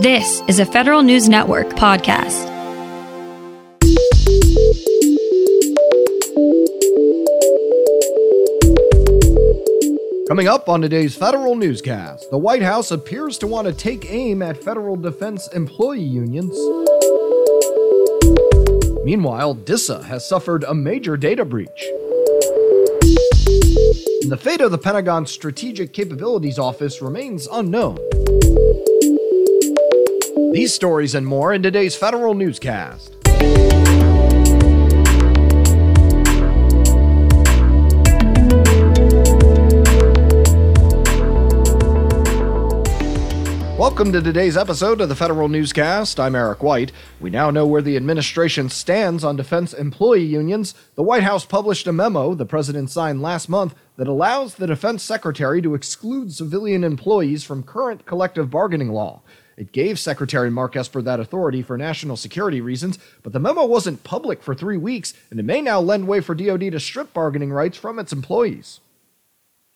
This is a Federal News Network podcast. Coming up on today's federal newscast, the White House appears to want to take aim at federal defense employee unions. Meanwhile, DISA has suffered a major data breach. And the fate of the Pentagon's Strategic Capabilities Office remains unknown. These stories and more in today's federal newscast. Welcome to today's episode of the Federal Newscast. I'm Eric White. We now know where the administration stands on defense employee unions. The White House published a memo the president signed last month that allows the defense secretary to exclude civilian employees from current collective bargaining law. It gave Secretary Mark Esper that authority for national security reasons, but the memo wasn't public for three weeks, and it may now lend way for DoD to strip bargaining rights from its employees.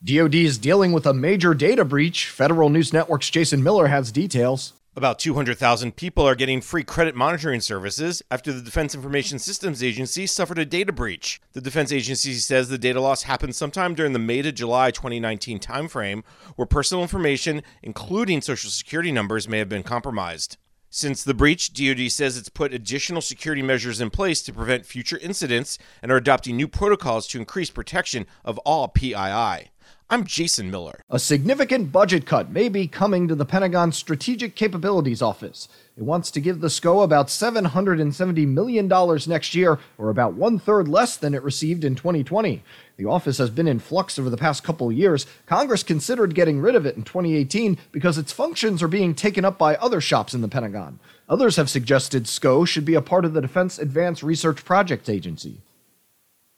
DoD is dealing with a major data breach. Federal News Network's Jason Miller has details. About 200,000 people are getting free credit monitoring services after the Defense Information Systems Agency suffered a data breach. The Defense Agency says the data loss happened sometime during the May to July 2019 timeframe, where personal information, including Social Security numbers, may have been compromised. Since the breach, DoD says it's put additional security measures in place to prevent future incidents and are adopting new protocols to increase protection of all PII. I'm Jason Miller. A significant budget cut may be coming to the Pentagon's Strategic Capabilities Office. It wants to give the SCO about $770 million next year, or about one third less than it received in 2020. The office has been in flux over the past couple years. Congress considered getting rid of it in 2018 because its functions are being taken up by other shops in the Pentagon. Others have suggested SCO should be a part of the Defense Advanced Research Projects Agency.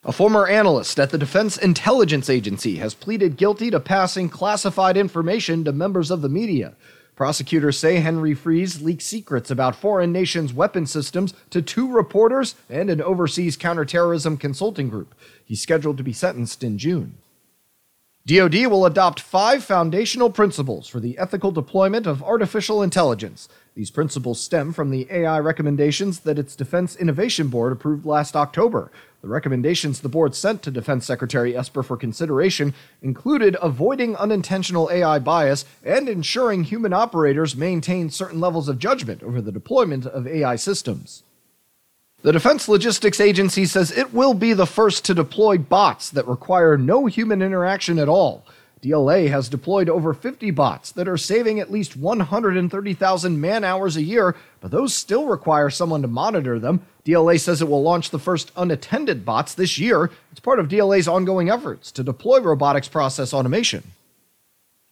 A former analyst at the Defense Intelligence Agency has pleaded guilty to passing classified information to members of the media. Prosecutors say Henry Frese leaked secrets about foreign nations' weapon systems to two reporters and an overseas counterterrorism consulting group. He's scheduled to be sentenced in June. DoD will adopt five foundational principles for the ethical deployment of artificial intelligence. These principles stem from the AI recommendations that its Defense Innovation Board approved last October. The recommendations the board sent to Defense Secretary Esper for consideration included avoiding unintentional AI bias and ensuring human operators maintain certain levels of judgment over the deployment of AI systems. The Defense Logistics Agency says it will be the first to deploy bots that require no human interaction at all. DLA has deployed over 50 bots that are saving at least 130,000 man hours a year, but those still require someone to monitor them. DLA says it will launch the first unattended bots this year. It's part of DLA's ongoing efforts to deploy robotics process automation.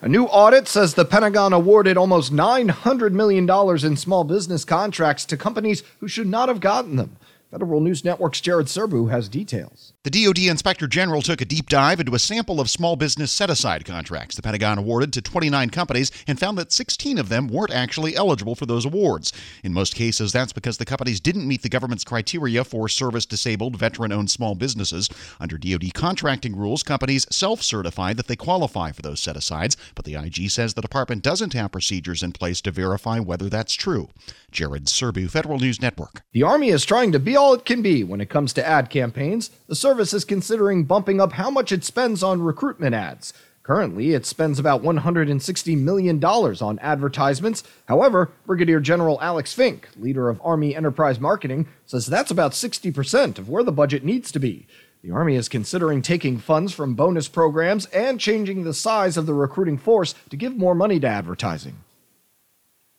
A new audit says the Pentagon awarded almost $900 million in small business contracts to companies who should not have gotten them. Federal News Network's Jared Serbu has details. The DoD Inspector General took a deep dive into a sample of small business set aside contracts the Pentagon awarded to 29 companies and found that 16 of them weren't actually eligible for those awards. In most cases, that's because the companies didn't meet the government's criteria for service disabled, veteran owned small businesses. Under DoD contracting rules, companies self certify that they qualify for those set asides, but the IG says the department doesn't have procedures in place to verify whether that's true. Jared Serbu, Federal News Network. The Army is trying to be all it can be when it comes to ad campaigns. The service is considering bumping up how much it spends on recruitment ads. Currently, it spends about $160 million on advertisements. However, Brigadier General Alex Fink, leader of Army Enterprise Marketing, says that's about 60% of where the budget needs to be. The Army is considering taking funds from bonus programs and changing the size of the recruiting force to give more money to advertising.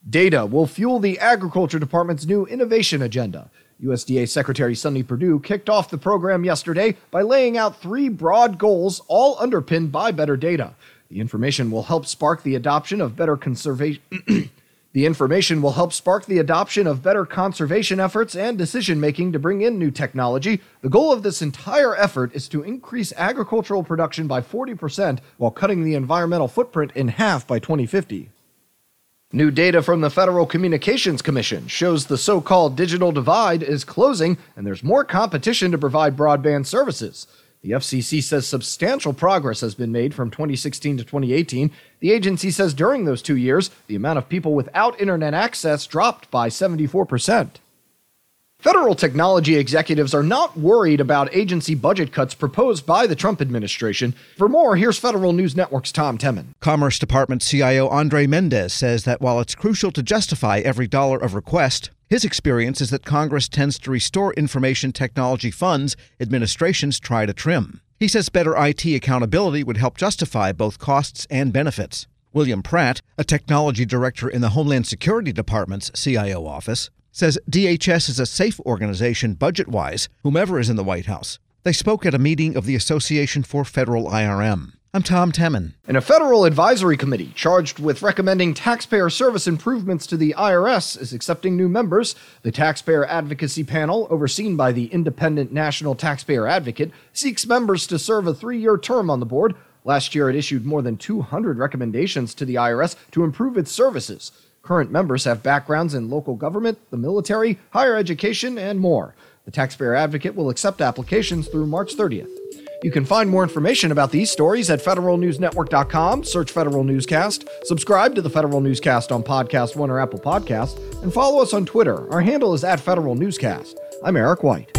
Data will fuel the Agriculture Department's new innovation agenda. USDA Secretary Sonny Perdue kicked off the program yesterday by laying out three broad goals, all underpinned by better data. The information will help spark the adoption of better conservation. the information will help spark the adoption of better conservation efforts and decision making to bring in new technology. The goal of this entire effort is to increase agricultural production by 40% while cutting the environmental footprint in half by 2050. New data from the Federal Communications Commission shows the so called digital divide is closing and there's more competition to provide broadband services. The FCC says substantial progress has been made from 2016 to 2018. The agency says during those two years, the amount of people without internet access dropped by 74%. Federal technology executives are not worried about agency budget cuts proposed by the Trump administration. For more, here's Federal News Network's Tom Temin. Commerce Department CIO Andre Mendes says that while it's crucial to justify every dollar of request, his experience is that Congress tends to restore information technology funds administrations try to trim. He says better IT accountability would help justify both costs and benefits. William Pratt, a technology director in the Homeland Security Department's CIO office, says DHS is a safe organization budget wise, whomever is in the White House. They spoke at a meeting of the Association for Federal IRM. I'm Tom Temin. And a federal advisory committee charged with recommending taxpayer service improvements to the IRS is accepting new members. The Taxpayer Advocacy Panel, overseen by the Independent National Taxpayer Advocate, seeks members to serve a three year term on the board. Last year, it issued more than 200 recommendations to the IRS to improve its services. Current members have backgrounds in local government, the military, higher education, and more. The Taxpayer Advocate will accept applications through March 30th. You can find more information about these stories at federalnewsnetwork.com. Search Federal Newscast, subscribe to the Federal Newscast on Podcast One or Apple Podcast, and follow us on Twitter. Our handle is at Federal Newscast. I'm Eric White.